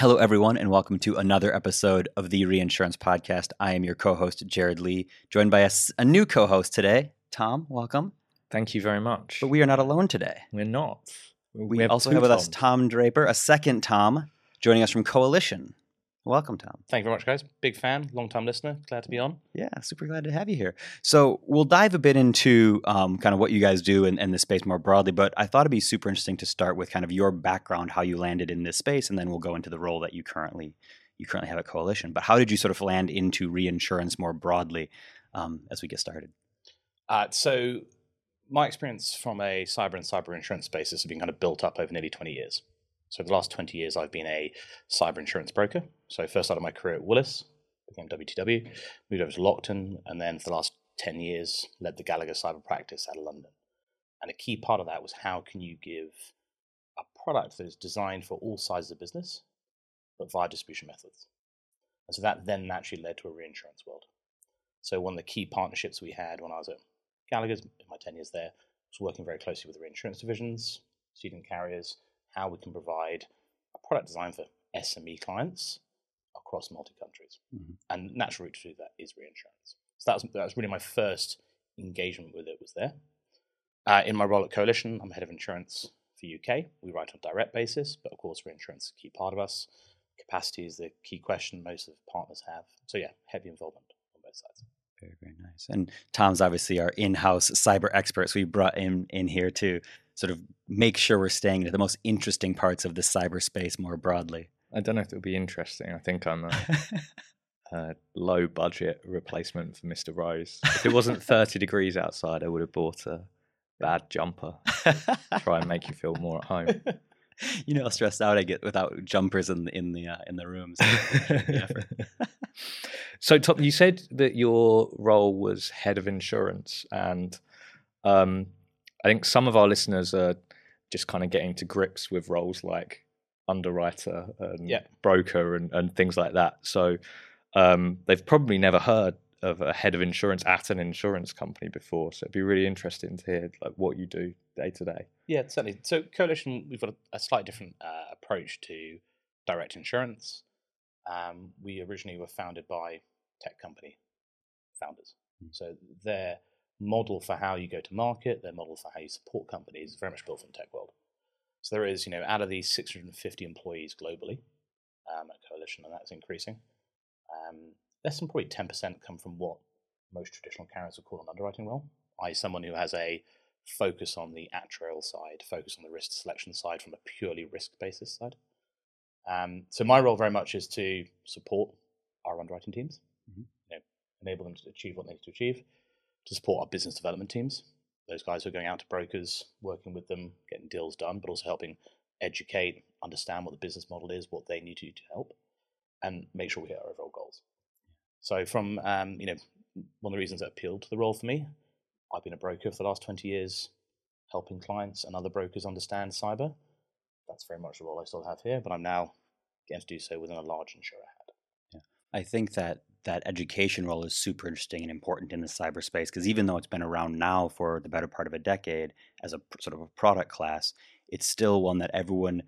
Hello, everyone, and welcome to another episode of the Reinsurance Podcast. I am your co host, Jerad Lee, joined by a, a new co host today, Tom. Welcome. Thank you very much. But we are not alone today. We're not. We, we have also have with Toms. us Tom Draper, a second Tom, joining us from Coalition. Welcome, Tom. Thank you very much, guys. Big fan, long time listener. Glad to be on. Yeah, super glad to have you here. So, we'll dive a bit into um, kind of what you guys do in, in the space more broadly, but I thought it'd be super interesting to start with kind of your background, how you landed in this space, and then we'll go into the role that you currently you currently have at Coalition. But how did you sort of land into reinsurance more broadly um, as we get started? Uh, so, my experience from a cyber and cyber insurance space has been kind of built up over nearly 20 years. So the last 20 years, I've been a cyber insurance broker. So first started my career at Willis, became WTW, moved over to Lockton, and then for the last 10 years, led the Gallagher cyber practice out of London. And a key part of that was how can you give a product that is designed for all sizes of business, but via distribution methods. And so that then naturally led to a reinsurance world. So one of the key partnerships we had when I was at Gallagher's, in my 10 years there, was working very closely with the reinsurance divisions, student carriers, how we can provide a product design for SME clients across multi countries. Mm-hmm. And natural route to do that is reinsurance. So that was, that was really my first engagement with it was there. Uh, in my role at Coalition, I'm head of insurance for UK. We write on a direct basis, but of course, reinsurance is a key part of us. Capacity is the key question most of the partners have. So yeah, heavy involvement on both sides. Very, very nice. And Tom's obviously our in-house cyber expert, so we brought him in here to sort of make sure we're staying at the most interesting parts of the cyberspace more broadly. I don't know if it'll be interesting. I think I'm a, a low budget replacement for Mr. Rose. If it wasn't 30 degrees outside, I would have bought a bad jumper. Try and make you feel more at home. You know how stressed out I get without jumpers in the in the uh, in the rooms. so, Tom, you said that your role was head of insurance, and um, I think some of our listeners are just kind of getting to grips with roles like underwriter and yeah. broker and, and things like that. So um, they've probably never heard of a head of insurance at an insurance company before. So it'd be really interesting to hear like what you do day to day. Yeah, certainly. So Coalition, we've got a, a slightly different uh, approach to direct insurance. Um, we originally were founded by tech company founders. Mm. So their model for how you go to market, their model for how you support companies is very much built from tech world. So there is, you know, out of these 650 employees globally um, at Coalition, and that's increasing, um, less than probably 10% come from what most traditional carriers would call an underwriting role, i.e., someone who has a focus on the actuarial side, focus on the risk selection side from a purely risk basis side. Um, so my role very much is to support our underwriting teams, mm-hmm. you know, enable them to achieve what they need to achieve, to support our business development teams. Those guys who are going out to brokers, working with them, getting deals done, but also helping educate, understand what the business model is, what they need to do to help, and make sure we hit our overall goals. So, from um, you know, one of the reasons that appealed to the role for me, I've been a broker for the last twenty years, helping clients and other brokers understand cyber. That's very much the role I still have here, but I'm now getting to do so within a large insurer. Yeah, I think that that education role is super interesting and important in the cyberspace because even though it's been around now for the better part of a decade as a sort of a product class, it's still one that everyone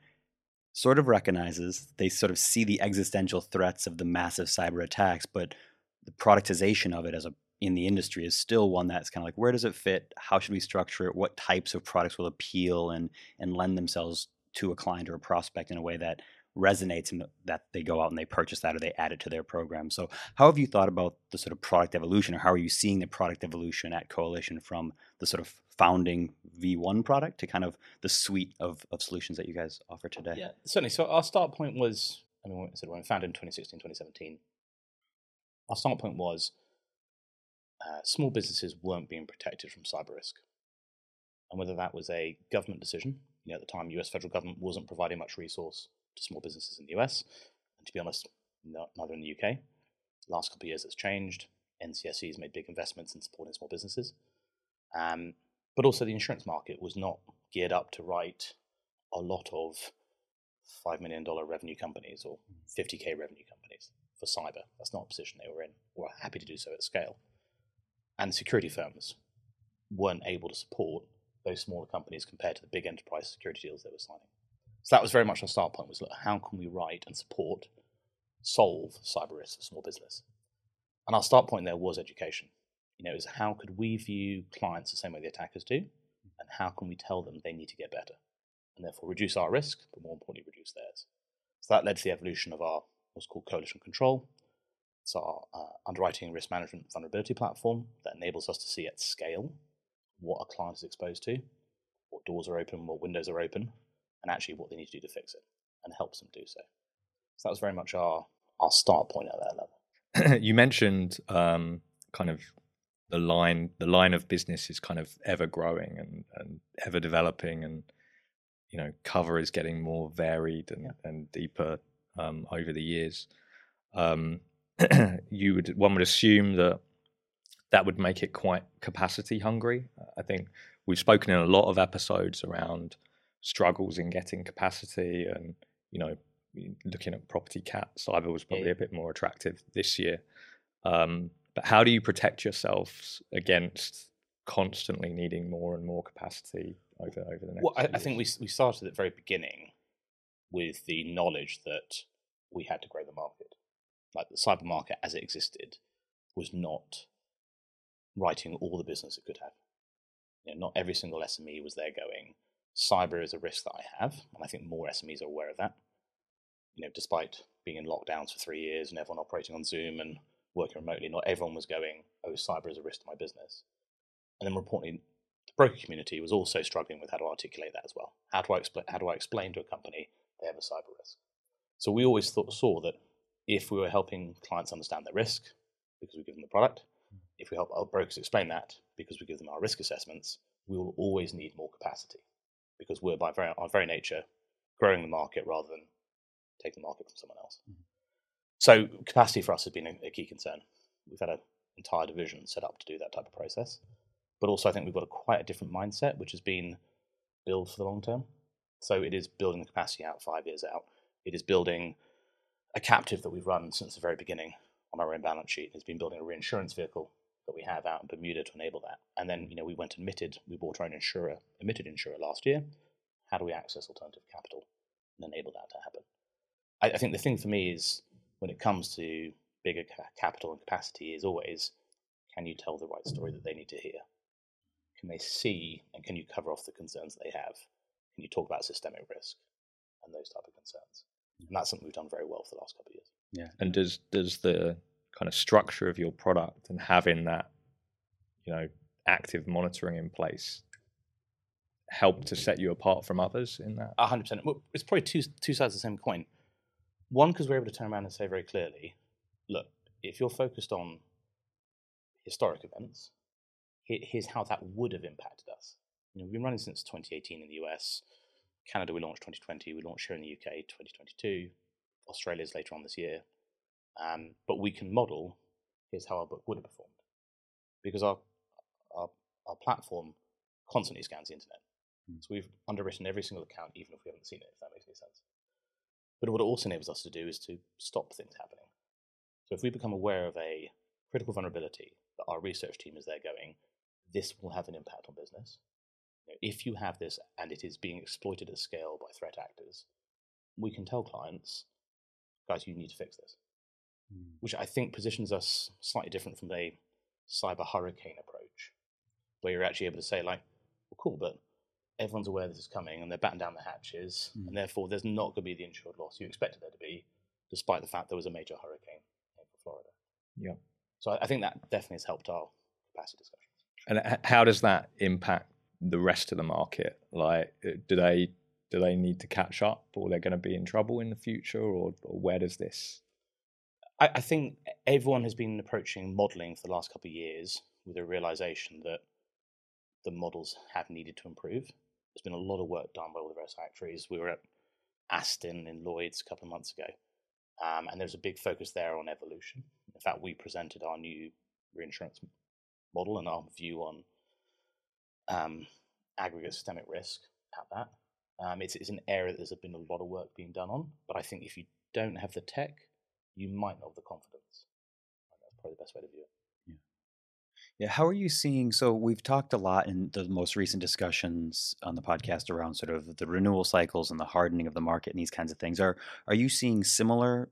sort of recognizes. They sort of see the existential threats of the massive cyber attacks, but the productization of it as a in the industry is still one that's kind of like where does it fit? How should we structure it? What types of products will appeal and and lend themselves to a client or a prospect in a way that resonates and that they go out and they purchase that or they add it to their program. So, how have you thought about the sort of product evolution, or how are you seeing the product evolution at Coalition from the sort of founding V1 product to kind of the suite of, of solutions that you guys offer today? Yeah, certainly. So, our start point was, I mean, said when we founded in 2016, 2017, our start point was uh, small businesses weren't being protected from cyber risk. And whether that was a government decision, you know, at the time, US federal government wasn't providing much resource to small businesses in the US. And to be honest, not, neither in the UK. Last couple of years, it's changed. NCSC has made big investments in supporting small businesses. Um, but also, the insurance market was not geared up to write a lot of $5 million revenue companies or 50K revenue companies for cyber. That's not a position they were in, or happy to do so at scale. And security firms weren't able to support those smaller companies compared to the big enterprise security deals they were signing. So that was very much our start point was look, how can we write and support, solve cyber risks for small business? And our start point there was education. You know, is how could we view clients the same way the attackers do, and how can we tell them they need to get better, and therefore reduce our risk, but more importantly, reduce theirs. So that led to the evolution of our what's called Coalition Control. It's our uh, underwriting risk management vulnerability platform that enables us to see at scale what a client is exposed to, what doors are open, what windows are open, and actually what they need to do to fix it, and helps them do so. So that was very much our our start point at that level. you mentioned um, kind of the line the line of business is kind of ever growing and, and ever developing and you know cover is getting more varied and, yeah. and deeper um, over the years um, you would one would assume that that would make it quite capacity hungry. I think we've spoken in a lot of episodes around struggles in getting capacity and you know looking at property cat cyber was probably yeah. a bit more attractive this year. Um, but how do you protect yourselves against constantly needing more and more capacity over over the next well I, I think we, we started at the very beginning with the knowledge that we had to grow the market. Like the cyber market as it existed was not writing all the business it could have you know, not every single SME was there going cyber is a risk that I have, and I think more SMEs are aware of that. You know, despite being in lockdowns for three years and everyone operating on Zoom and working remotely, not everyone was going, "Oh, cyber is a risk to my business." And then, reporting, the broker community was also struggling with how to articulate that as well. How do I explain? How do I explain to a company they have a cyber risk? So we always thought, saw that if we were helping clients understand their risk because we give them the product, if we help our brokers explain that because we give them our risk assessments, we will always need more capacity because we're by very, our very nature growing the market rather than taking the market from someone else. Mm-hmm. So capacity for us has been a, a, key concern. We've had an entire division set up to do that type of process, but also I think we've got a quite a different mindset, which has been build for the long term. So it is building the capacity out five years out. It is building a captive that we've run since the very beginning on our own balance sheet. It's been building a reinsurance vehicle that we have out in Bermuda to enable that. And then, you know, we went and admitted, we bought our own insurer, admitted insurer last year. How do we access alternative capital and enable that to happen? I, I think the thing for me is when it comes to bigger ca- capital and capacity is always can you tell the right story that they need to hear? Can they see and can you cover off the concerns that they have? Can you talk about systemic risk and those type of concerns? And that's something we've done very well for the last couple of years. Yeah. And does does the kind of structure of your product and having that, you know, active monitoring in place help to set you apart from others in that? hundred percent. It's probably two two sides of the same coin. One, because we're able to turn around and say very clearly, look, if you're focused on historic events, here's how that would have impacted us. You know, we've been running since 2018 in the US. Canada, we launched 2020. We launched here in the UK 2022. Australia's later on this year. Um, but we can model here's how our book would have performed because our, our, our platform constantly scans the internet. Mm. So we've underwritten every single account, even if we haven't seen it, if that makes any sense. But what it also enables us to do is to stop things happening. So if we become aware of a critical vulnerability that our research team is there going, this will have an impact on business. You know, if you have this and it is being exploited at scale by threat actors, we can tell clients, guys, you need to fix this mm. which I think positions us slightly different from the cyber hurricane approach, where you're actually able to say, like, well, cool, but everyone's aware this is coming and they're batting down the hatches, mm. and therefore there's not going to be the insured loss you expected there to be, despite the fact there was a major hurricane in Florida. Yeah. So I think that definitely has helped our capacity discussions. And how does that impact the rest of the market? Like, uh, do they do they need to catch up, or they're going to be in trouble in the future, or, or where does this I, I think everyone has been approaching modelling for the last couple of years with a realization that the models have needed to improve. There's been a lot of work done by all the various actuaries. We were at Aston in Lloyd's a couple of months ago, um, and there's a big focus there on evolution. In fact, we presented our new reinsurance model and our view on um, aggregate systemic risk at that. Um, it's, it's an area that there's been a lot of work being done on, but I think if you don't have the tech, you might not have the confidence. That's probably the best way to view it. Yeah. Yeah, how are you seeing? So we've talked a lot in the most recent discussions on the podcast around sort of the renewal cycles and the hardening of the market and these kinds of things. Are are you seeing similar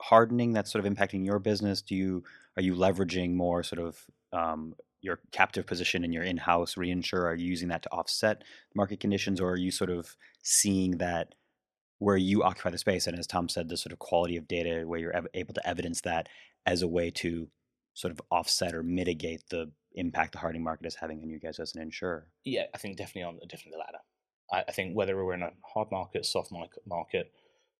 hardening that's sort of impacting your business? Do you are you leveraging more sort of um, your captive position in your in-house reinsurer? Are you using that to offset market conditions, or are you sort of seeing that where you occupy the space, and as Tom said, the sort of quality of data where you're able to evidence that as a way to sort of offset or mitigate the impact the hardening market is having on you guys as an insurer? Yeah, I think definitely on definitely the latter. I, I think whether we're in a hard market, soft market,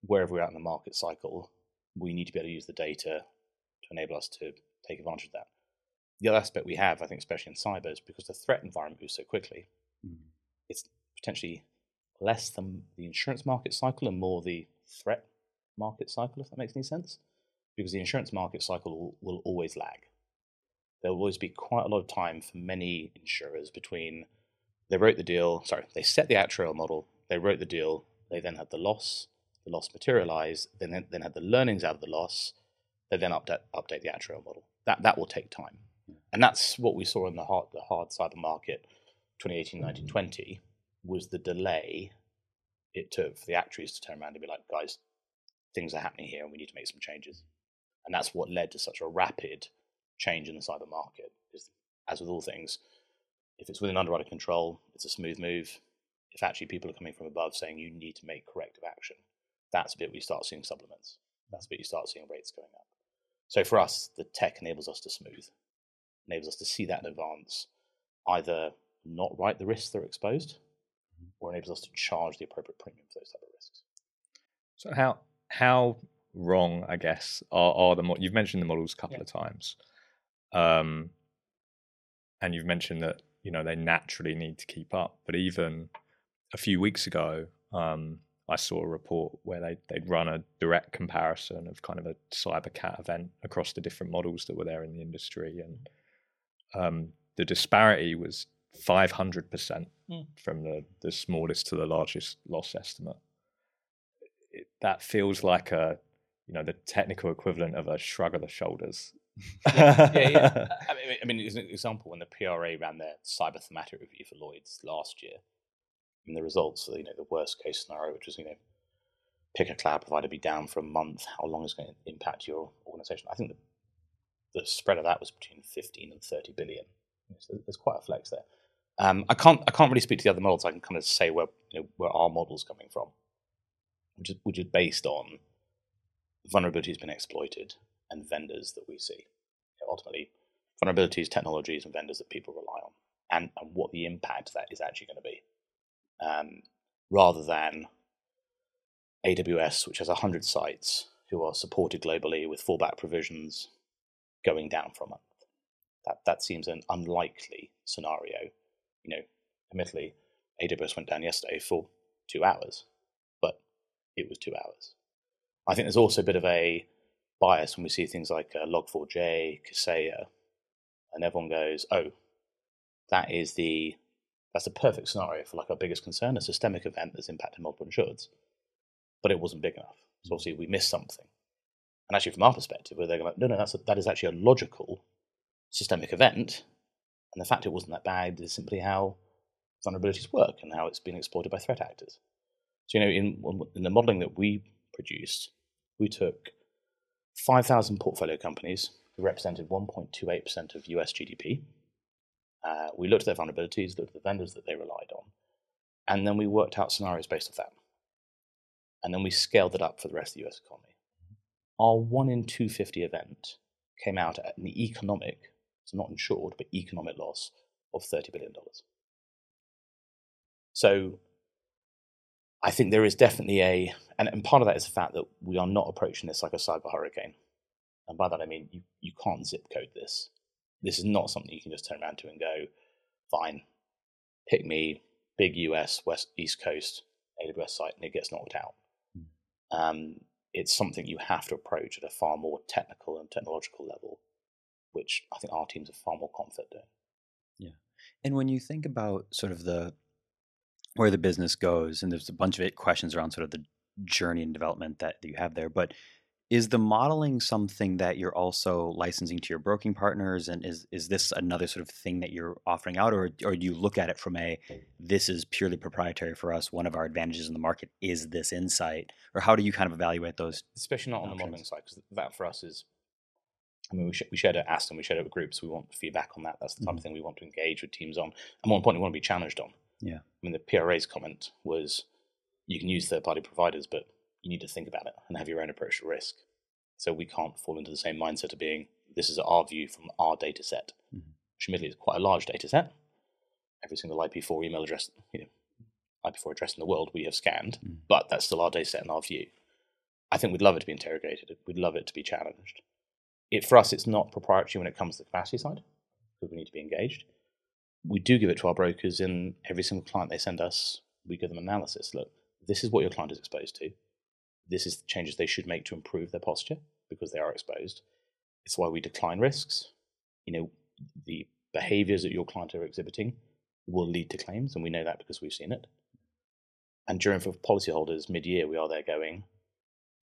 wherever we're at in the market cycle, we need to be able to use the data to enable us to take advantage of that. The other aspect we have, I think, especially in cyber, is because the threat environment moves so quickly, mm. it's potentially less than the insurance market cycle and more the threat market cycle, if that makes any sense because the insurance market cycle will, will always lag. There will always be quite a lot of time for many insurers between they wrote the deal, sorry, they set the actuarial model, they wrote the deal, they then had the loss, the loss materialized, then then had the learnings out of the loss, they then update update the actuarial model. That that will take time, and that's what we saw in the hard the hard cyber market, 2018, 19, mm. 20, was the delay it took for the actuaries to turn around and be like, guys, things are happening here, and we need to make some changes. And that's what led to such a rapid change in the cyber market. Because, as with all things, if it's within underwriter control, it's a smooth move. If actually people are coming from above saying you need to make corrective action, that's a bit you start seeing supplements. That's a bit you start seeing rates going up. So for us, the tech enables us to smooth, enables us to see that in advance, either not write the risks that are exposed. Or enables us to charge the appropriate premium for those type of risks. So how how wrong, I guess, are, are the mo- you've mentioned the models a couple yeah. of times, um, and you've mentioned that you know they naturally need to keep up. But even a few weeks ago, um, I saw a report where they they'd run a direct comparison of kind of a cyber cat event across the different models that were there in the industry, and um, the disparity was 500 percent hmm. from the the smallest to the largest loss estimate. It, that feels like a you know the technical equivalent of a shrug of the shoulders. yeah, yeah, yeah. I mean, I mean, as an example, when the PRA ran their cyber thematic review for Lloyd's last year, and the results, you know, the worst case scenario, which was you know, pick a cloud provider be down for a month, how long is going to impact your organization? I think the, the spread of that was between 15 and 30 billion. So there's quite a flex there. Um, I can't I can't really speak to the other models. I can kind of say where you know, where our model's coming from, which is which is based on vulnerabilities being exploited and vendors that we see. Ultimately, vulnerabilities, technologies, and vendors that people rely on, and, and what the impact that is actually going to be, um, rather than AWS, which has 100 sites who are supported globally with fallback provisions going down for a month. That, that seems an unlikely scenario. You know, admittedly, AWS went down yesterday for two hours, but it was two hours. I think there's also a bit of a bias when we see things like uh, Log4j, Kaseya, and everyone goes, "Oh, that is the that's the perfect scenario for like our biggest concern, a systemic event that's impacted multiple insureds." But it wasn't big enough, so obviously we missed something. And actually, from our perspective, they're going, "No, no, that's a, that is actually a logical systemic event," and the fact it wasn't that bad is simply how vulnerabilities work and how it's been exploited by threat actors. So you know, in in the modelling that we produced, we took 5,000 portfolio companies who represented 1.28% of US GDP. Uh, we looked at their vulnerabilities, looked at the vendors that they relied on, and then we worked out scenarios based off that. And then we scaled it up for the rest of the US economy. Our 1 in 250 event came out at an economic, so not insured, but economic loss of $30 billion. So I think there is definitely a, and, and part of that is the fact that we are not approaching this like a cyber hurricane. And by that I mean you, you can't zip code this. This is not something you can just turn around to and go, fine, pick me, big US, West East Coast AWS site, and it gets knocked out. Mm. Um, it's something you have to approach at a far more technical and technological level, which I think our teams are far more confident doing. Yeah. And when you think about sort of the where the business goes, and there's a bunch of questions around sort of the journey and development that you have there. But is the modeling something that you're also licensing to your broking partners, and is is this another sort of thing that you're offering out, or or do you look at it from a this is purely proprietary for us? One of our advantages in the market is this insight, or how do you kind of evaluate those? especially not on the modeling side, because that for us is, I mean, we, sh- we shared it at Aston, we shared it with groups. We want feedback on that. That's the type Mhm. of thing we want to engage with teams on, and more importantly, we want to be challenged on. Yeah. I mean, the PRA's comment was, you can use third-party providers, but you need to think about it and have your own approach to risk. So we can't fall into the same mindset of being, this is our view from our data set, Mhm. which admittedly is quite a large data set. Every single IP4 email address, you know, IP4 address in the world we have scanned, Mhm. but that's still our data set and our view. I think we'd love it to be interrogated. We'd love it to be challenged. It for us, it's not proprietary when it comes to the capacity side because we need to be engaged. We do give it to our brokers in every single client they send us. We give them analysis. Look, this is what your client is exposed to. This is the changes they should make to improve their posture because they are exposed. It's why we decline risks. You know, the behaviors that your client are exhibiting will lead to claims, and we know that because we've seen it. And during for policyholders mid-year, we are there going,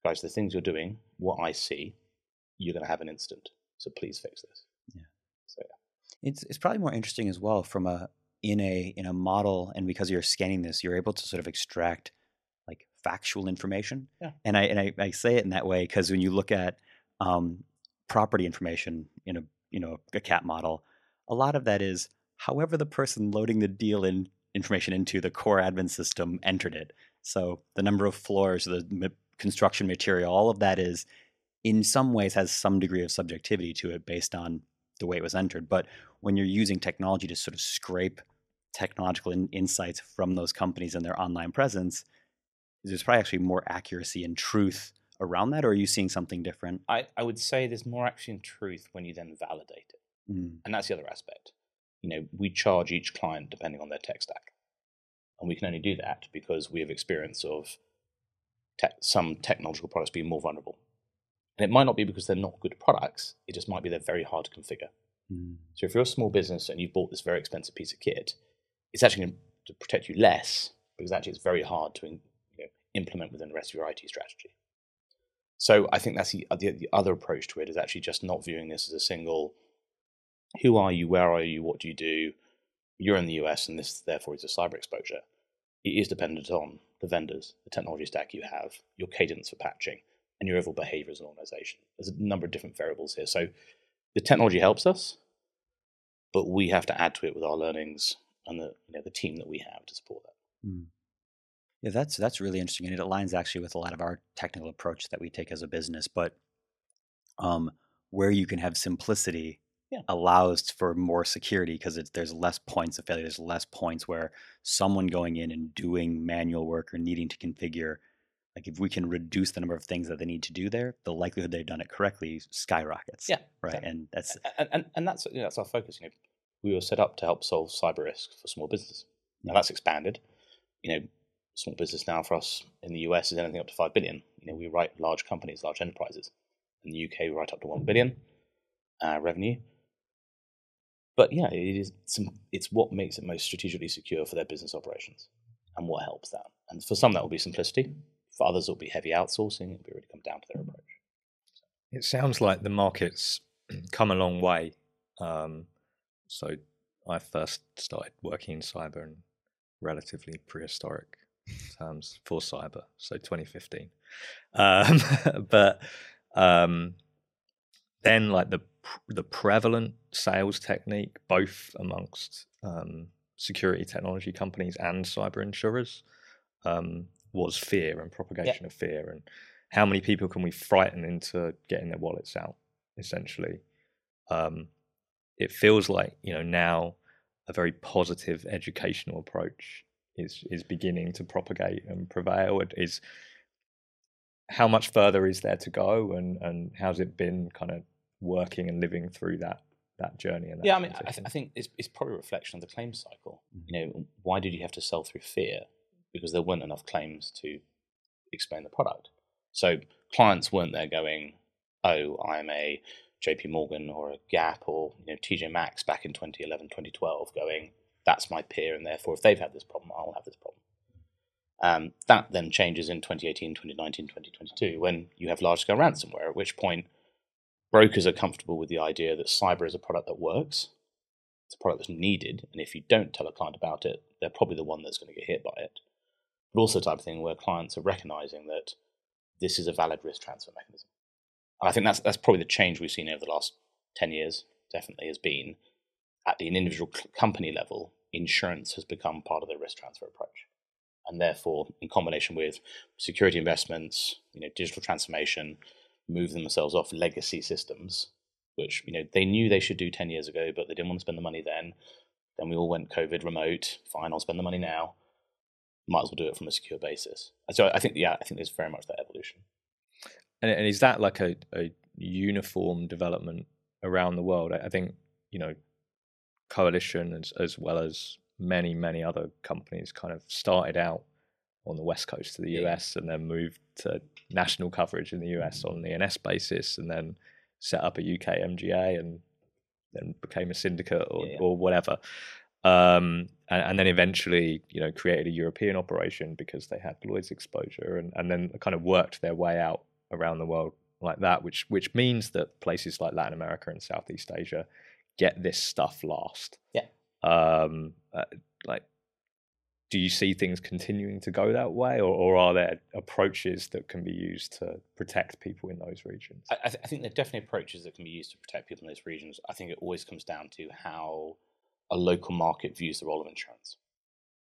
guys, the things you're doing, what I see, you're going to have an instant. So please fix this. Yeah. So yeah. It's it's probably more interesting as well from a in a in a model, and because you're scanning this, you're able to sort of extract like factual information. Yeah. And I and I, I say it in that way because when you look at um, property information in a you know a cat model, a lot of that is however the person loading the deal in information into the core admin system entered it. So the number of floors, the construction material, all of that is in some ways has some degree of subjectivity to it based on the way it was entered. But when you're using technology to sort of scrape technological in- insights from those companies and their online presence, there's probably actually more accuracy and truth around that. Or are you seeing something different? I, I would say there's more actually in truth when you then validate it. Mm, And that's the other aspect. You know, we charge each client depending on their tech stack. And we can only do that because we have experience of tech, some technological products being more vulnerable. And it might not be because they're not good products, it just might be they're very hard to configure. mm, So if you're a small business and you've bought this very expensive piece of kit, it's actually going to protect you less because actually it's very hard to you know, implement within the rest of your IT strategy. So I think that's the, the the other approach to it is actually just not viewing this as a single. Who are you? Where are you? What do you do? You're in the US, and this therefore is a cyber exposure. It is dependent on the vendors, the technology stack you have, your cadence for patching, and your overall behavior as an organization. There's a number of different variables here. So the technology helps us, but we have to add to it with our learnings and the you know the team that we have to support that. mm. Yeah, that's that's really interesting, and it aligns actually with a lot of our technical approach that we take as a business. But um, where you can have simplicity Yeah. allows for more security because there's less points of failure. There's less points where someone going in and doing manual work or needing to configure. Like if we can reduce the number of things that they need to do there, the likelihood they've done it correctly skyrockets. Yeah, right. exactly. And that's and, and, and that's you know, that's our focus. You know, we were set up to help solve cyber risk for small business. Now that's expanded. You know, small business now for us in the US is anything up to five billion. You know, we write large companies, large enterprises. In the UK, we write up to one billion uh, revenue. But yeah, it is some, it's what makes it most strategically secure for their business operations, and what helps that. And for some, that will be simplicity. For others, it will be heavy outsourcing. It will be really come down to their approach. It sounds like the market's come a long way. Um, so I first started working in cyber in relatively prehistoric terms for cyber, so 2015. Um, but um, then, like the the prevalent sales technique, both amongst um, security technology companies and cyber insurers, um, was fear and propagation of fear and how many people can we frighten into getting their wallets out essentially um, it feels like you know now a very positive educational approach is is beginning to propagate and prevail it is how much further is there to go and and how's it been kind of working and living through that that journey and that yeah, I mean, I, th- I think it's, it's probably a reflection of the claim cycle. Mhm. You know, why did you have to sell through fear? Because there weren't enough claims to explain the product. So clients weren't there going, "Oh, I'm a J.P. Morgan or a Gap or you know TJ Maxx back in 2011, 2012," going, "That's my peer, and therefore, if they've had this problem, I'll have this problem." Um, that then changes in 2018, 2019, 2022 when you have large scale ransomware, at which point brokers are comfortable with the idea that cyber is a product that works. It's a product that's needed. And if you don't tell a client about it, they're probably the one that's going to get hit by it. But also, the type of thing where clients are recognizing that this is a valid risk transfer mechanism. And I think that's, that's probably the change we've seen over the last 10 years, definitely, has been at the individual company level, insurance has become part of their risk transfer approach and therefore, in combination with security investments, you know, digital transformation, move themselves off legacy systems, which you know they knew they should do ten years ago, but they didn't want to spend the money then. Then we all went COVID remote. Fine, I'll spend the money now. Might as well do it from a secure basis. So I think, yeah, I think there's very much that evolution. And, and is that like a, a uniform development around the world? I, I think you know, coalition as as well as many, many other companies kind of started out on the west coast of the US and then moved to national coverage in the US mm-hmm. on the E&S basis and then set up a UK MGA and then became a syndicate or, yeah. or whatever. Um, and, and, then eventually, you know, created a European operation because they had Lloyd's exposure and, and then kind of worked their way out around the world like that, which which means that places like Latin America and Southeast Asia get this stuff last. Yeah. Um, uh, like, do you see things continuing to go that way, or, or, are there approaches that can be used to protect people in those regions? I, th- I, think there are definitely approaches that can be used to protect people in those regions. I think it always comes down to how a local market views the role of insurance.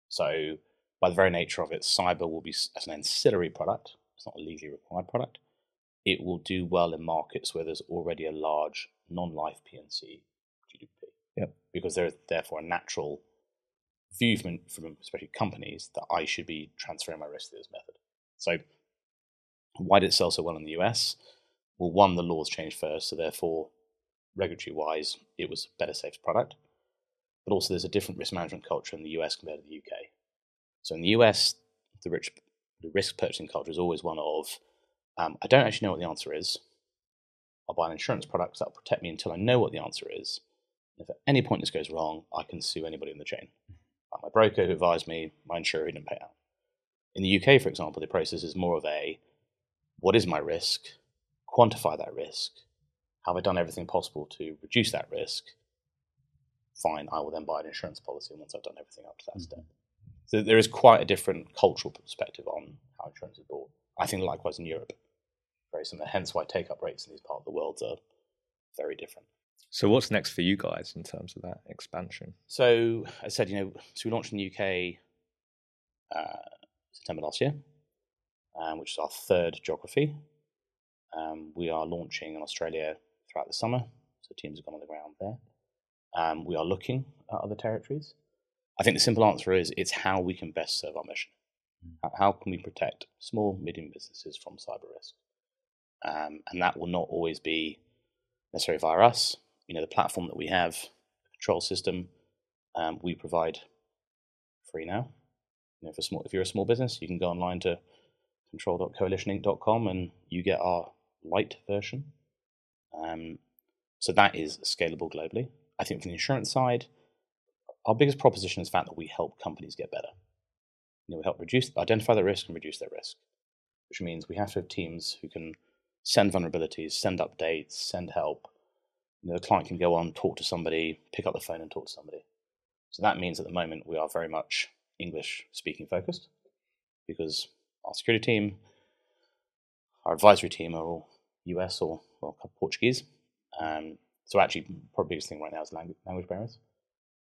So, by the very nature of it, cyber will be as an ancillary product. It's not a legally required product. It will do well in markets where there's already a large non-life P&C Yep. Because there's therefore a natural view from, from especially companies that I should be transferring my risk to this method. So why did it sell so well in the US? Well, one, the laws changed first, so therefore, regulatory wise, it was a better safe product. But also, there's a different risk management culture in the US compared to the UK. So in the US, the, rich, the risk purchasing culture is always one of um, I don't actually know what the answer is. I'll buy an insurance product that will protect me until I know what the answer is. If at any point this goes wrong, I can sue anybody in the chain. My broker who advised me, my insurer who didn't pay out. In the UK, for example, the process is more of a what is my risk? Quantify that risk. Have I done everything possible to reduce that risk? Fine, I will then buy an insurance policy once I've done everything up to that mm-hmm. step. So there is quite a different cultural perspective on how insurance is bought. I think likewise in Europe, very similar. Hence why take up rates in these parts of the world are very different. So what's next for you guys in terms of that expansion? So I said, you know, so we launched in the UK uh, September last year, um, which is our third geography. Um, we are launching in Australia throughout the summer, so teams have gone on the ground there. Um, we are looking at other territories. I think the simple answer is it's how we can best serve our mission. Mm. How can we protect small, medium businesses from cyber risk? Um, and that will not always be necessarily via us you know the platform that we have, the control system, um, we provide free now. You know, for small, if you're a small business, you can go online to control.coalitioninc.com and you get our light version. Um, so that is scalable globally. I think from the insurance side, our biggest proposition is the fact that we help companies get better. You know, we help reduce, identify the risk and reduce their risk, which means we have to have teams who can send vulnerabilities, send updates, send help, you know, the client can go on, talk to somebody, pick up the phone and talk to somebody. So that means at the moment we are very much English speaking focused because our security team, our advisory team are all US or well, Portuguese. Um, so actually, probably biggest thing right now is language, language barriers.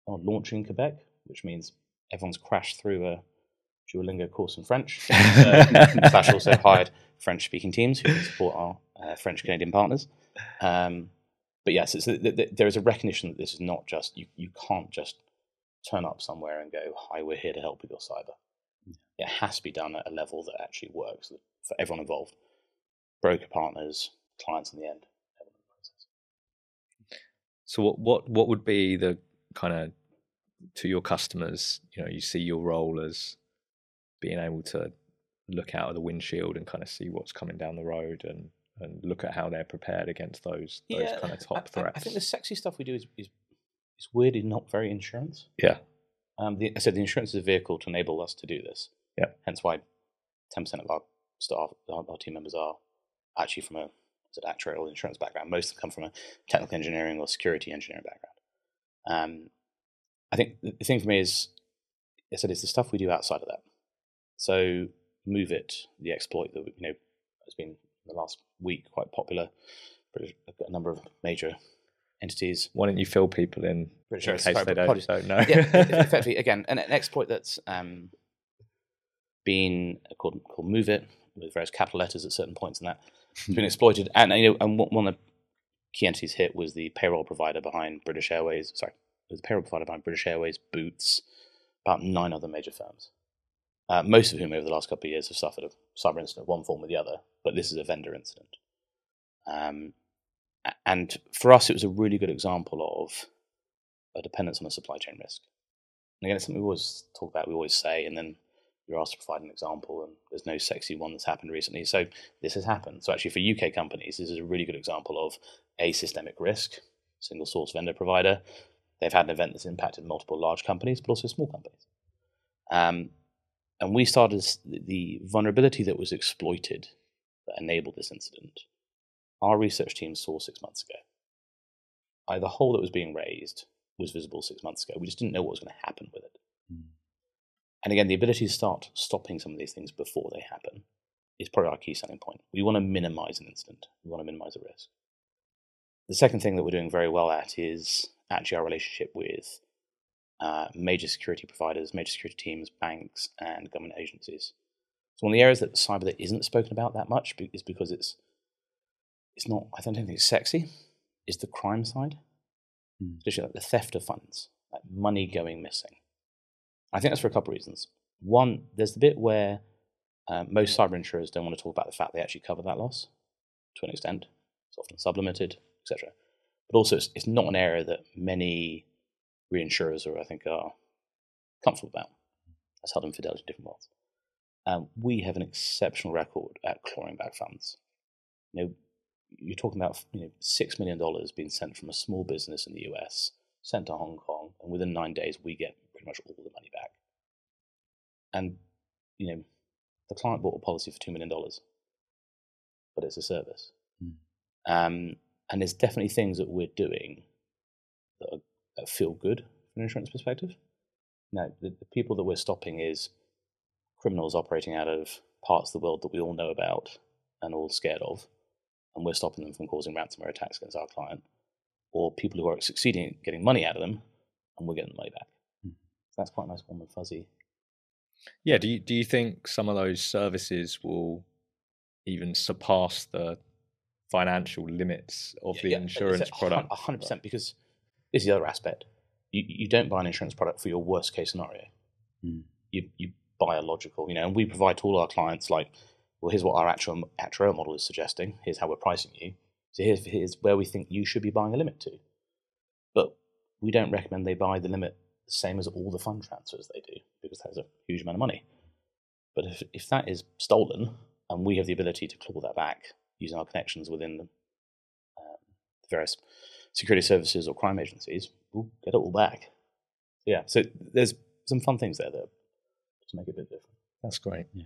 We're launching in Quebec, which means everyone's crashed through a Duolingo course in French. uh, Slash also hired French speaking teams who can support our uh, French Canadian partners. Um, but yes, there is a recognition that this is not just you. You can't just turn up somewhere and go, "Hi, we're here to help with your cyber." It has to be done at a level that actually works for everyone involved, broker partners, clients in the end. So what what what would be the kind of to your customers? You know, you see your role as being able to look out of the windshield and kind of see what's coming down the road and and look at how they're prepared against those those yeah, kind of top I, threats. I think the sexy stuff we do is is, is weirdly not very insurance. Yeah. Um, the, I said the insurance is a vehicle to enable us to do this. Yeah. Hence why 10% of our staff, our, our team members are actually from a is it actuarial insurance background. Most of them come from a technical engineering or security engineering background. Um, I think the thing for me is, I said, it's the stuff we do outside of that. So MOVEit, the exploit that you know has been in the last week quite popular. British, a number of major entities. Why don't you fill people in British in case they don't, don't know? yeah, effectively, again, an, an exploit that's um, been called called MOVEit with various capital letters at certain points, and that has been exploited. And you know, and one of the key entities hit was the payroll provider behind British Airways. Sorry, it was the payroll provider behind British Airways, Boots, about nine other major firms. Uh, most of whom over the last couple of years have suffered a cyber incident one form or the other, but this is a vendor incident. Um, and for us, it was a really good example of a dependence on a supply chain risk. And again, it's something we always talk about, we always say, and then you're asked to provide an example, and there's no sexy one that's happened recently. So this has happened. So actually, for UK companies, this is a really good example of a systemic risk, single source vendor provider. They've had an event that's impacted multiple large companies, but also small companies. Um, and we started the vulnerability that was exploited that enabled this incident. Our research team saw six months ago. Uh, the hole that was being raised was visible six months ago. We just didn't know what was going to happen with it. And again, the ability to start stopping some of these things before they happen is probably our key selling point. We want to minimize an incident, we want to minimize a risk. The second thing that we're doing very well at is actually our relationship with uh, major security providers, major security teams, banks, and government agencies. So one of the areas that cyber that isn't spoken about that much is because it's it's not. I don't think it's sexy. Is the crime side, Mm. especially like the theft of funds, like money going missing. I think that's for a couple of reasons. One, there's the bit where uh, most cyber insurers don't want to talk about the fact they actually cover that loss to an extent. It's often sublimited, etc. But also, it's, it's not an area that many reinsurers are, I think, are comfortable about. That's held in fidelity different worlds. Um, we have an exceptional record at clawing back funds. You know, you're talking about you know six million dollars being sent from a small business in the US, sent to Hong Kong, and within nine days we get pretty much all the money back. And you know, the client bought a policy for two million dollars, but it's a service. Mm. Um, and there's definitely things that we're doing that, are, that feel good from an insurance perspective. Now, the, the people that we're stopping is criminals operating out of parts of the world that we all know about and all scared of, and we're stopping them from causing ransomware attacks against our client, or people who are succeeding at getting money out of them, and we're getting the money back. That's quite a nice warm and fuzzy. Yeah, do you do you think some of those services will even surpass the financial limits of the insurance product? A hundred percent, because this is the other aspect. You you don't buy an insurance product for your worst case scenario. Mm. You you buy a logical, you know, and we provide to all our clients like, well, here's what our actual actuarial model is suggesting. Here's how we're pricing you. So here's here's where we think you should be buying a limit to. But we don't recommend they buy the limit the same as all the fund transfers they do because that's a huge amount of money. But if if that is stolen and we have the ability to claw that back using our connections within the um, various security services or crime agencies, we'll get it all back. Yeah, so there's some fun things there that just make it a bit different. That's great. Yeah.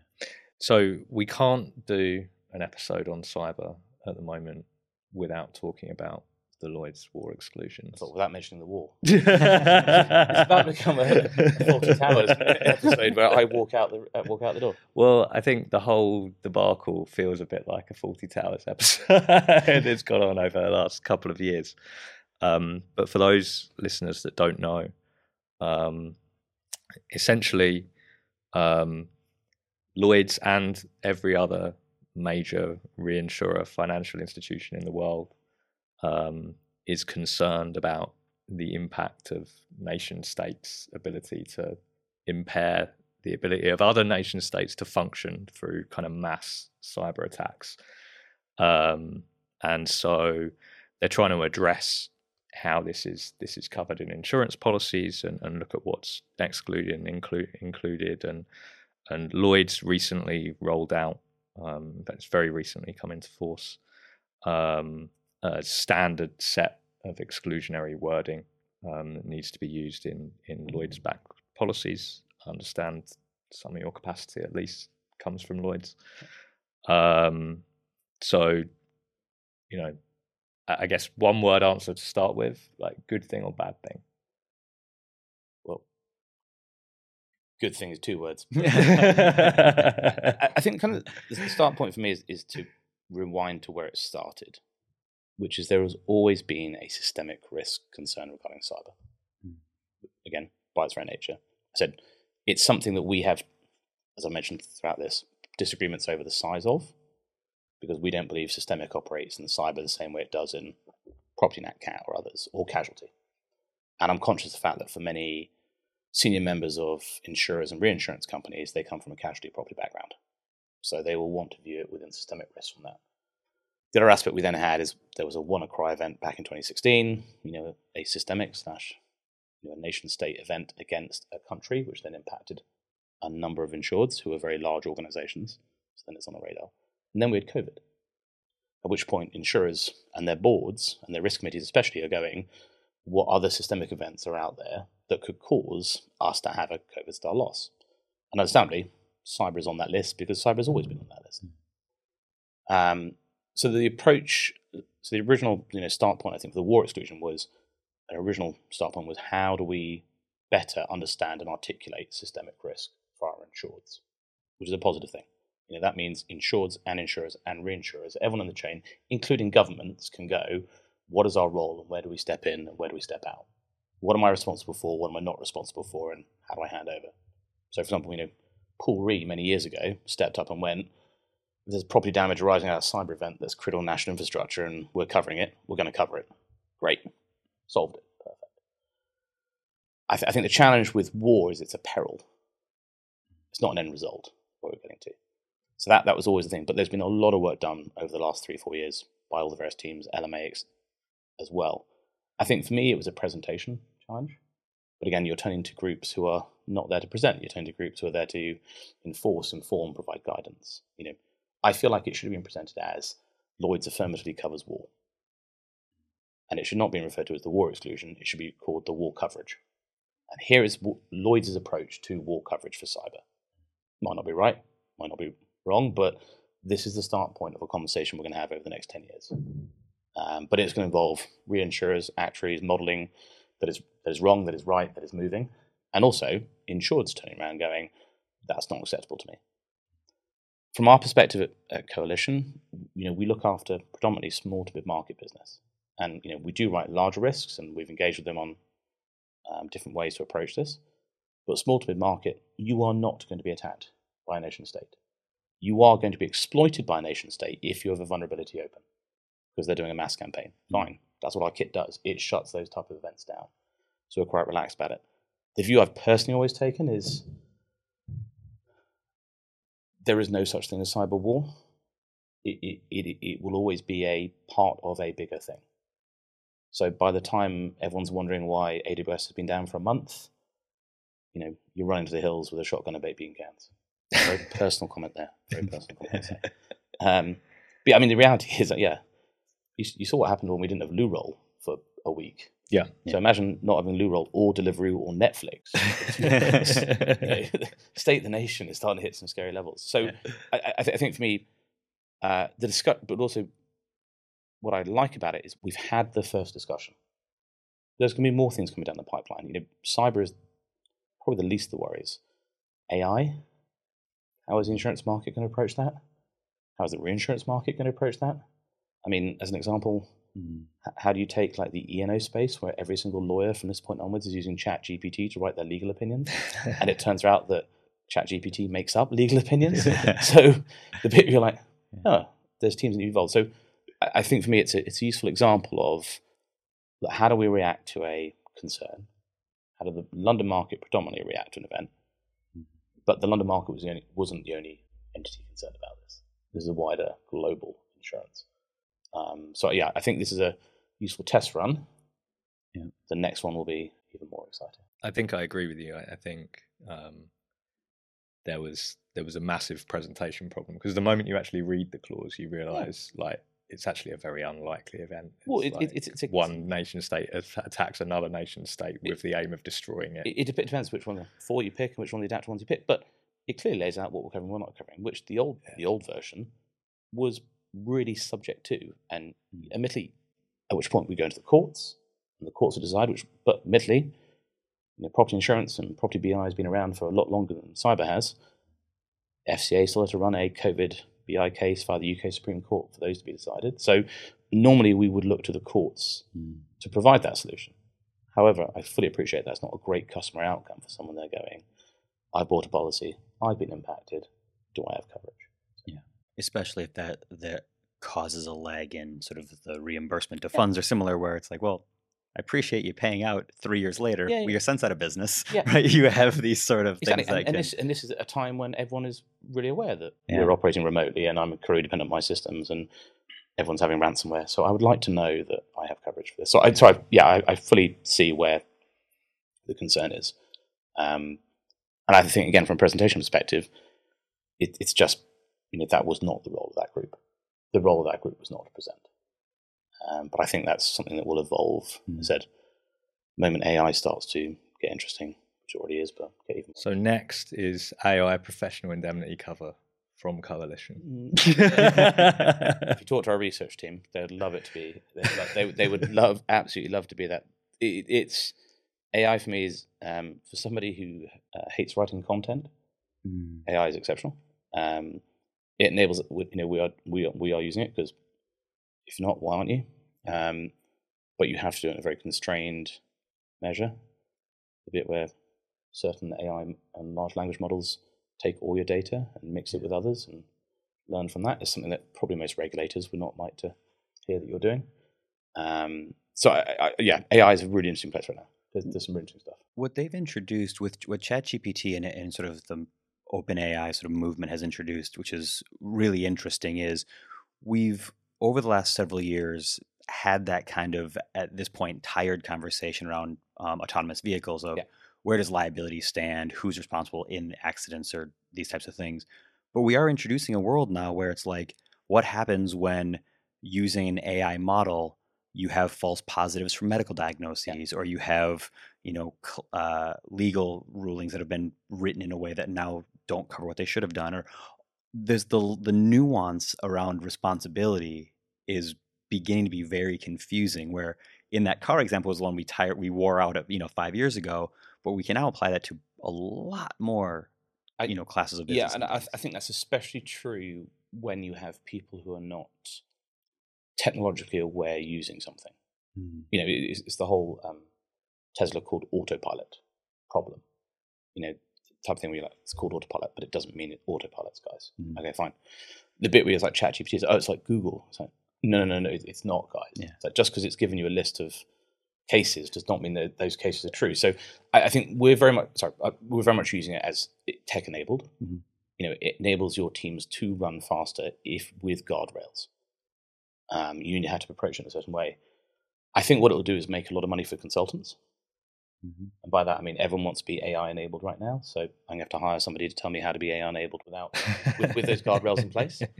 So we can't do an episode on cyber at the moment without talking about the Lloyd's War exclusions. I thought without mentioning the war. it's about to become a Fawlty Towers episode where I walk out the uh, walk out the door. Well, I think the whole debacle feels a bit like a Fawlty Towers episode. it's gone on over the last couple of years. Um, but for those listeners that don't know, um, essentially, um, Lloyd's and every other major reinsurer financial institution in the world um, is concerned about the impact of nation states' ability to impair the ability of other nation states to function through kind of mass cyber attacks. Um, and so they're trying to address how this is this is covered in insurance policies and, and look at what's excluded and include, included and and Lloyd's recently rolled out um, that's very recently come into force um, a standard set of exclusionary wording um, that needs to be used in in Lloyd's back policies. I understand some of your capacity at least comes from Lloyd's. Um, so, you know, I guess one word answer to start with, like good thing or bad thing. Well, good thing is two words. I, think kind of the the start point for me is, is to rewind to where it started, which is there has always been a systemic risk concern regarding cyber. Mm. Again, by its very nature. I said it's something that we have, as I mentioned throughout this, disagreements over the size of, because we don't believe systemic operates in cyber the same way it does in property nat cat or others, or casualty. And I'm conscious of the fact that for many senior members of insurers and reinsurance companies, they come from a casualty property background. So they will want to view it within systemic risk from that. The other aspect we then had is there was a WannaCry event back in 2016, you know, a systemic slash you know, nation state event against a country, which then impacted a number of insureds who were very large organizations. So then it's on the radar. And then we had COVID, at which point insurers and their boards and their risk committees, especially, are going, what other systemic events are out there that could cause us to have a COVID style loss? And understandably, cyber is on that list because cyber has always been on that list. Um, so the approach, so the original you know start point, I think, for the war exclusion was an original start point was how do we better understand and articulate systemic risk for our insureds, which is a positive thing. You know that means insureds and insurers and reinsurers, everyone in the chain, including governments, can go. What is our role, and where do we step in, and where do we step out? What am I responsible for? What am I not responsible for, and how do I hand over? So, for example, you know, Pool Re many years ago stepped up and went, there's property damage arising out of cyber event that's critical national infrastructure and we're covering it, we're going to cover it. Great. Solved it. Perfect. I, th- I think the challenge with war is it's a peril. It's not an end result, what we're getting to. So that, that was always the thing. But there's been a lot of work done over the last three, four years by all the various teams, LMAX as well. I think for me, it was a presentation challenge. But again, you're turning to groups who are not there to present. You're turning to groups who are there to enforce, inform, provide guidance. You know, I feel like it should have been presented as Lloyd's affirmatively covers war. And it should not be referred to as the war exclusion. It should be called the war coverage. And here is Lloyd's approach to war coverage for cyber. Might not be right, might not be wrong, but this is the start point of a conversation we're going to have over the next 10 years. Um, but it's going to involve reinsurers, actuaries, modeling that is, that is wrong, that is right, that is moving, and also insureds turning around going, that's not acceptable to me. From our perspective at, at Coalition, you know, we look after predominantly small to mid market business. And you know, we do write larger risks, and we've engaged with them on um, different ways to approach this. But small to mid market, you are not going to be attacked by a nation state. You are going to be exploited by a nation state if you have a vulnerability open because they're doing a mass campaign. Fine, that's what our kit does. It shuts those type of events down. So we're quite relaxed about it. The view I've personally always taken is there is no such thing as cyber war. It, it, it, it will always be a part of a bigger thing. So by the time everyone's wondering why AWS has been down for a month, you know, you're running to the hills with a shotgun and baked bean cans. Very personal comment there. Very personal comment. Um, but I mean, the reality is that, yeah, you, you saw what happened when we didn't have loo roll for a week. Yeah. So imagine not having loo roll or Deliveroo or Netflix. you know, state of the nation is starting to hit some scary levels. So I, I, th- I think for me, uh, the discuss, but also what I like about it is we've had the first discussion. There's going to be more things coming down the pipeline. You know, cyber is probably the least of the worries. AI, how is the insurance market going to approach that? How is the reinsurance market going to approach that? I mean, as an example, Mm. how do you take like the E&O space where every single lawyer from this point onwards is using ChatGPT to write their legal opinions? and it turns out that ChatGPT makes up legal opinions. so the bit you're like, oh, there's teams that involved. So I, think for me, it's a, it's a useful example of how do we react to a concern? How did the London market predominantly react to an event? But the London market was the only, wasn't the only entity concerned about this. This is a wider global insurance. Um, so yeah, I think this is a useful test run. Yeah. The next one will be even more exciting. I think I agree with you. I, I think um, there was there was a massive presentation problem because the moment you actually read the clause, you realise like it's actually a very unlikely event. Well, It's it- like it- it's- it's- one nation state attacks another nation state with the aim of destroying it. It, depends which one of the four you pick and which one of the adapted ones you pick. But it clearly lays out what we're covering, what we're not covering, which the old the old version was really subject to, and Mm. admittedly, at which point we go into the courts, and the courts will decide. Which, but admittedly, you know, property insurance and property BI has been around for a lot longer than cyber has. FCA still had to run a COVID BI case via the UK Supreme Court for those to be decided. So normally we would look to the courts Mm. to provide that solution. However, I fully appreciate that's not a great customer outcome for someone they're going, I bought a policy, I've been impacted, do I have coverage? Especially if that that causes a lag in sort of the reimbursement to funds or similar where it's like well i appreciate you paying out three years later Yeah, yeah. are since out of business Yeah. right you have these sort of Exactly. things And, and, this, and this is a time when everyone is really aware that Yeah. we're operating remotely and I'm career dependent on my systems and everyone's having ransomware. So I would like to know that I have coverage for this. So I, so I, yeah, I, I fully see where the concern is. Um, and I think, again, from a presentation perspective, it, it's just, you know, that was not the role of that group. The role of that group was not to present. Um, but I think that's something that will evolve. Mhm. I said, the moment AI starts to get interesting, which it already is, but get even So next is AI professional indemnity cover from Coalition. if you talk to our research team, they would love it to be. Love, they they would love absolutely love to be that. It, it's AI for me is um, for somebody who uh, hates writing content. Mm. AI is exceptional. Um, it enables it. you know we are we are, we are using it because if not, why aren't you? Um, but you have to do it in a very constrained measure. The bit where certain AI and large language models take all your data and mix it with others and learn from that is something that probably most regulators would not like to hear that you're doing. Um, so I, I, yeah, AI is a really interesting place right now. There's, there's some really interesting stuff. what they've introduced with with ChatGPT and, and sort of the OpenAI sort of movement has introduced, which is really interesting, is we've over the last several years had that kind of at this point tired conversation around um, autonomous vehicles of Yeah. where does liability stand, who's responsible in accidents or these types of things. But we are introducing a world now where it's like, what happens when using an AI model you have false positives from medical diagnoses or you have you know uh, legal rulings that have been written in a way that now don't cover what they should have done or there's the the nuance around responsibility is beginning to be very confusing where in that car example was one we tired we wore out of you know five years ago but we can now apply that to a lot more I- you know classes of business Yeah, and I, things. I think that's especially true when you have people who are not technologically aware using something. Mhm. You know, it's, it's the whole um, Tesla called autopilot problem. You know, type of thing where you're like, it's called autopilot, but it doesn't mean it autopilots, guys. Mhm. Okay, fine. The bit where it's like ChatGPT is, oh, it's like Google. It's like, no, no, no, no, it's not, guys. Yeah. It's like just because it's given you a list of cases does not mean that those cases are true. So I, I think we're very much sorry, uh, we're very much using it as tech enabled. Mhm. You know, it enables your teams to run faster if with guardrails. Um, you have to approach it in a certain way. I think what it will do is make a lot of money for consultants. Mhm. And by that, I mean everyone wants to be AI enabled right now. So I'm going to have to hire somebody to tell me how to be AI enabled without. with- with those guardrails in place.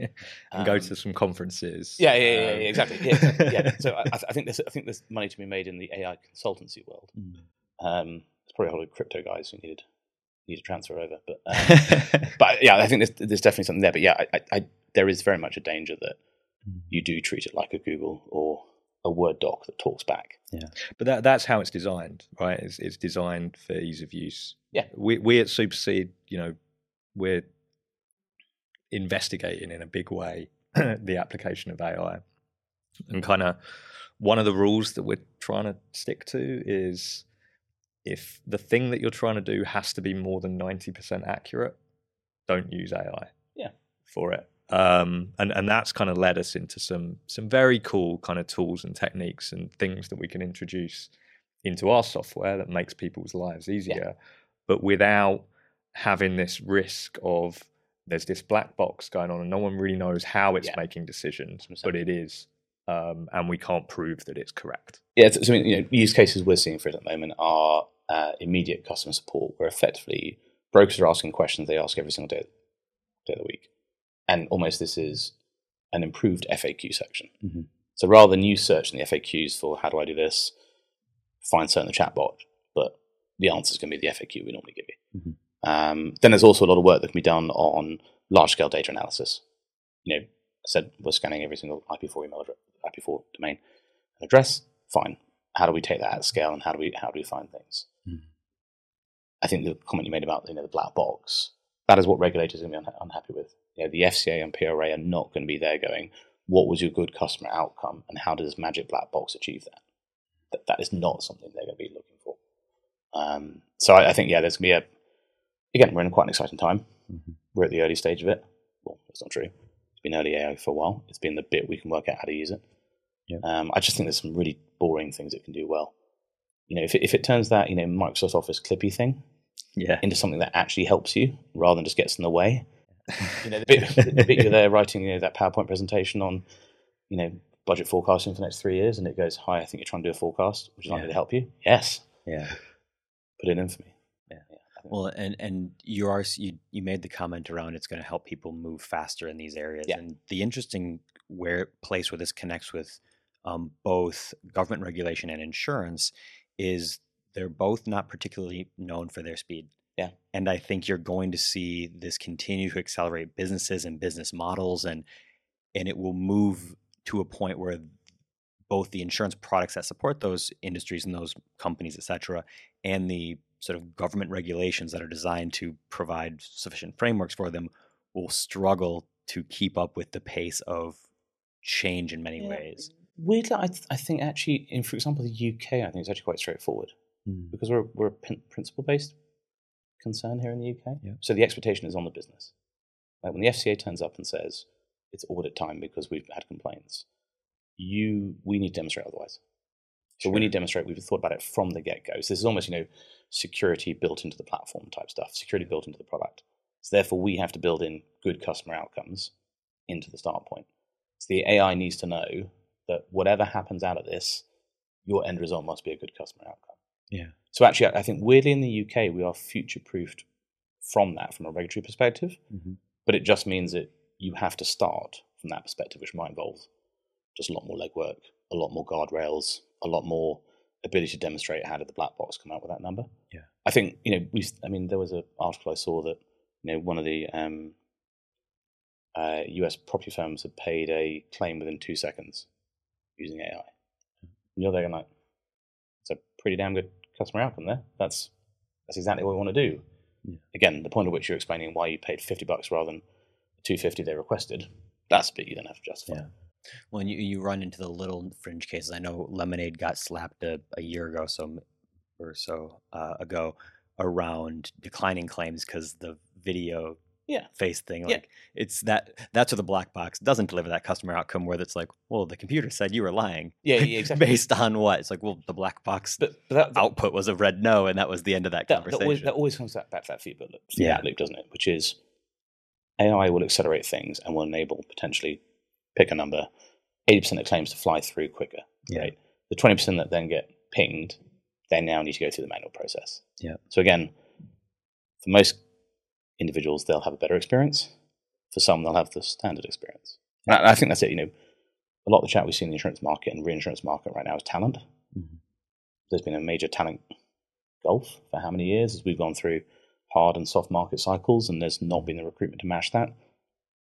and go Um, to some conferences. Yeah, yeah, yeah, yeah, um, exactly. Yeah, exactly. yeah. So I, I think there's I think there's money to be made in the AI consultancy world. Mm. Um, there's probably a whole lot of crypto guys who needed need to transfer over, but um, but yeah, I think there's there's definitely something there. But yeah, I, I, there is very much a danger that Mm. you do treat it like a Google or a Word doc that talks back. Yeah, but that, that's how it's designed, right? It's, it's designed for ease of use. Yeah. We, we at Supercede, you know, we're investigating in a big way the application of AI. And kind of one of the rules that we're trying to stick to is if the thing that you're trying to do has to be more than 90% accurate, don't use AI Yeah. for it. Um, and, and that's kind of led us into some some very cool kind of tools and techniques and things that we can introduce into our software that makes people's lives easier, but without having this risk of there's this black box going on and no one really knows how it's Yeah. making decisions, but it is, um, and we can't prove that it's correct. Yeah, so, so, I mean, you know, use cases we're seeing for it at the moment are uh, immediate customer support, where effectively brokers are asking questions they ask every single day, day of the week, and almost this is an improved FAQ section. Mhm. So rather than you search in the FAQs for how do I do this, find something in the chatbot, but the answer is going to be the FAQ we normally give you. Mhm. Um, then there's also a lot of work that can be done on large scale data analysis. You know, I said we're scanning every single IP4 email address, IP4 domain and address. Fine. How do we take that at scale, and how do we how do we find things? Mhm. I think the comment you made about you know the black box that is what regulators are going to be unha- unhappy with. You know, the FCA and PRA are not going to be there going, "What was your good customer outcome, and how does Magic Black Box achieve that?" That that is not something they're going to be looking for. Um, so I, I think yeah, there's going to be a again we're in quite an exciting time. Mhm. We're at the early stage of it. Well, that's not true. It's been early AI for a while. It's been the bit we can work out how to use it. Yeah. Um, I just think there's some really boring things it can do well. You know, if it, if it turns that you know Microsoft Office Clippy thing Yeah. into something that actually helps you rather than just gets in the way. You know, the bit, the bit you're there writing you know, that PowerPoint presentation on, you know, budget forecasting for the next three years, and it goes, "Hi, I think you're trying to do a forecast. Would you like Yeah. me to help you?" Yes, Yeah. put it in for me. Yeah. Think- Well, and and you are you you made the comment around it's going to help people move faster in these areas, Yeah. and the interesting where place where this connects with um, both government regulation and insurance is they're both not particularly known for their speed. Yeah. and I think you're going to see this continue to accelerate businesses and business models, and and it will move to a point where both the insurance products that support those industries and those companies, et cetera, and the sort of government regulations that are designed to provide sufficient frameworks for them will struggle to keep up with the pace of change in many Yeah. ways. Weirdly, I, th- I think actually, in for example, the UK, I think it's actually quite straightforward hmm. because we're we're a prin- principle based concern here in the UK. Yeah. So the expectation is on the business. Like when the FCA turns up and says it's audit time because we've had complaints, you we need to demonstrate otherwise. So we need to demonstrate we've thought about it from the get go. So this is almost you know security built into the platform type stuff, security built into the product. So therefore we have to build in good customer outcomes into the start point. So the AI needs to know that whatever happens out of this, your end result must be a good customer outcome. Yeah. So actually, I think weirdly in the UK we are future proofed from that from a regulatory perspective, Mhm. but it just means that you have to start from that perspective, which might involve just a lot more legwork, a lot more guardrails, a lot more ability to demonstrate how did the black box come out with that number. Yeah. I think you know we. I mean, there was an article I saw that you know one of the um, uh, U.S. property firms had paid a claim within two seconds using AI. And you're there going like, it's a pretty damn good customer outcome there. That's that's exactly what we want to do. Yeah. Again, the point at which you're explaining why you paid fifty bucks rather than two fifty they requested. That's the bit you then have to justify. Yeah. Well, and you, you run into the little fringe cases. I know Lemonade got slapped a, a year ago, so or so uh, ago, around declining claims because the video Yeah. face thing. Yeah. Like it's that that's where the black box doesn't deliver that customer outcome where it's like, well, the computer said you were lying. Yeah, yeah, exactly. Based on what? It's like, well, the black box But, but that, that, output was a red no, and that was the end of that, that, that conversation. always, that always comes back, back to that feedback loop, Yeah. feedback loop, doesn't it? Which is AI will accelerate things and will enable potentially pick a number, eighty percent of claims to fly through quicker. Yeah. Right. The twenty percent that then get pinged, they now need to go through the manual process. Yeah. So again, for most individuals, they'll have a better experience. For some, they'll have the standard experience. And I, I think that's it. You know, a lot of the chat we see in the insurance market and reinsurance market right now is talent. Mhm. There's been a major talent gulf for how many years as we've gone through hard and soft market cycles, and there's not been the recruitment to match that.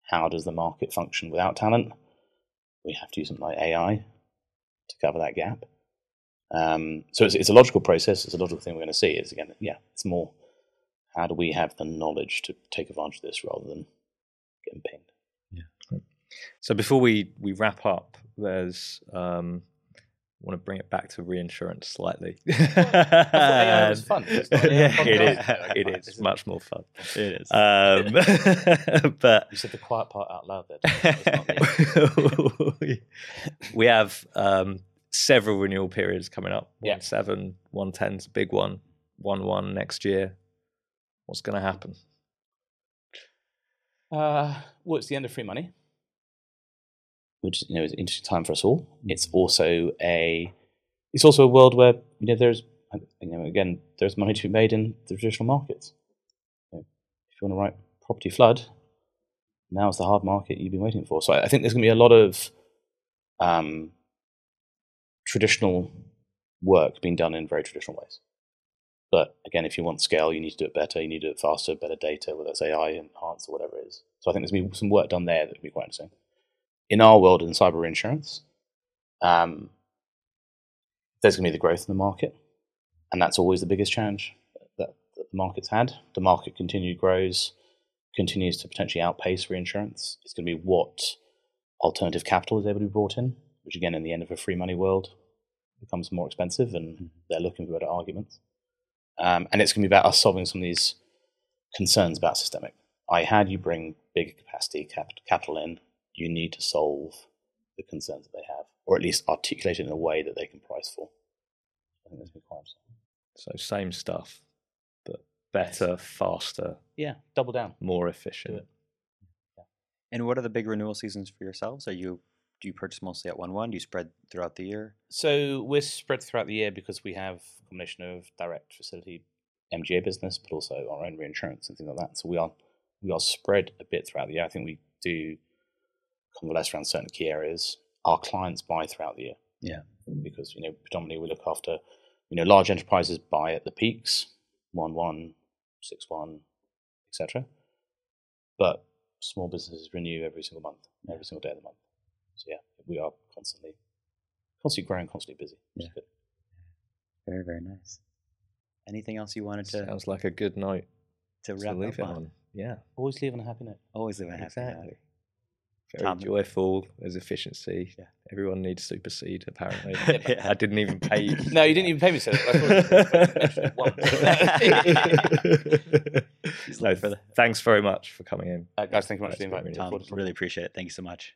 How does the market function without talent? We have to use something like AI to cover that gap. Um, so it's, it's a logical process. It's a logical thing we're going to see. Is again, yeah, it's more how do we have the knowledge to take advantage of this rather than getting pinged. Yeah. So before we we wrap up, there's um, I want to bring it back to reinsurance slightly. Fun. It's not- yeah, it is. It is much more fun. it is. Um, but You said the quiet part out loud there. It's not me. we have um, several renewal periods coming up. Yeah. One seven, one ten's a big one. One one next year. What's going to happen? Uh, well, it's the end of free money, which you know is an interesting time for us all. It's also a it's also a world where you know there's you know again there's money to be made in the traditional markets. You know, if you want to write property flood, now's the hard market you've been waiting for. So I, I think there's going to be a lot of um, traditional work being done in very traditional ways. But again, if you want scale, you need to do it better. You need to do it faster, better data, whether it's AI enhanced or whatever it is. So I think there's going to be some work done there that would be quite interesting. In our world in cyber insurance, um, there's going to be the growth in the market, and that's always the biggest challenge that, that the market's had. The market continually grows, continues to potentially outpace reinsurance. It's going to be what alternative capital is able to be brought in, which again, in the end of a free money world, becomes more expensive, and mm-hmm. they're looking for better arguments. Um, and it's going to be about us solving some of these concerns about systemic. I had you bring big capacity cap- capital in, you need to solve the concerns that they have, or at least articulate it in a way that they can price for. I think that's quite So same stuff, but better, faster. Yeah, double down, more efficient. Yeah. And what are the big renewal seasons for yourselves? Are you do you purchase mostly at one one? Do you spread throughout the year? So we're spread throughout the year because we have a combination of direct facility MGA business, but also our own reinsurance and things like that. So we are we are spread a bit throughout the year. I think we do convalesce around certain key areas. Our clients buy throughout the year. Yeah. Because, you know, predominantly we look after, you know, large enterprises buy at the peaks, one one, six one, etc. But small businesses renew every single month, every single day of the month. So yeah, we are constantly constantly growing, constantly busy. Yeah. Very, very nice. Anything else you wanted to Sounds like a good night to wrap to leave up it on. Yeah. Always leave on a happy note. Always leave on a happy Exactly. note. Very Tom. joyful. There's efficiency. Yeah. Everyone needs Supercede, apparently. Yeah. I didn't even pay you. No, you didn't even pay me so. I thought He's No, looking thanks very much for coming in. uh, guys, thank you very much for the That's invite. been Tom, really appreciate it. Thank you so much.